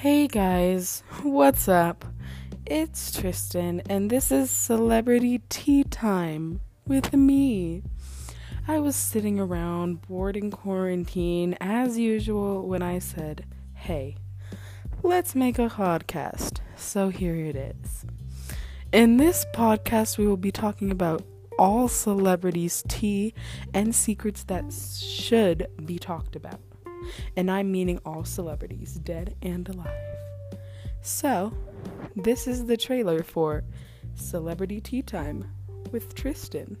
Hey guys, what's up? It's Tristan, and this is Celebrity Tea Time with me. I was sitting around bored in quarantine as usual when I said, Hey, let's make a podcast. So here it is. In this podcast, we will be talking about all celebrities' tea and secrets that should be talked about. And I'm meaning all celebrities, dead and alive. So, this is the trailer for Celebrity Tea Time with Tristan.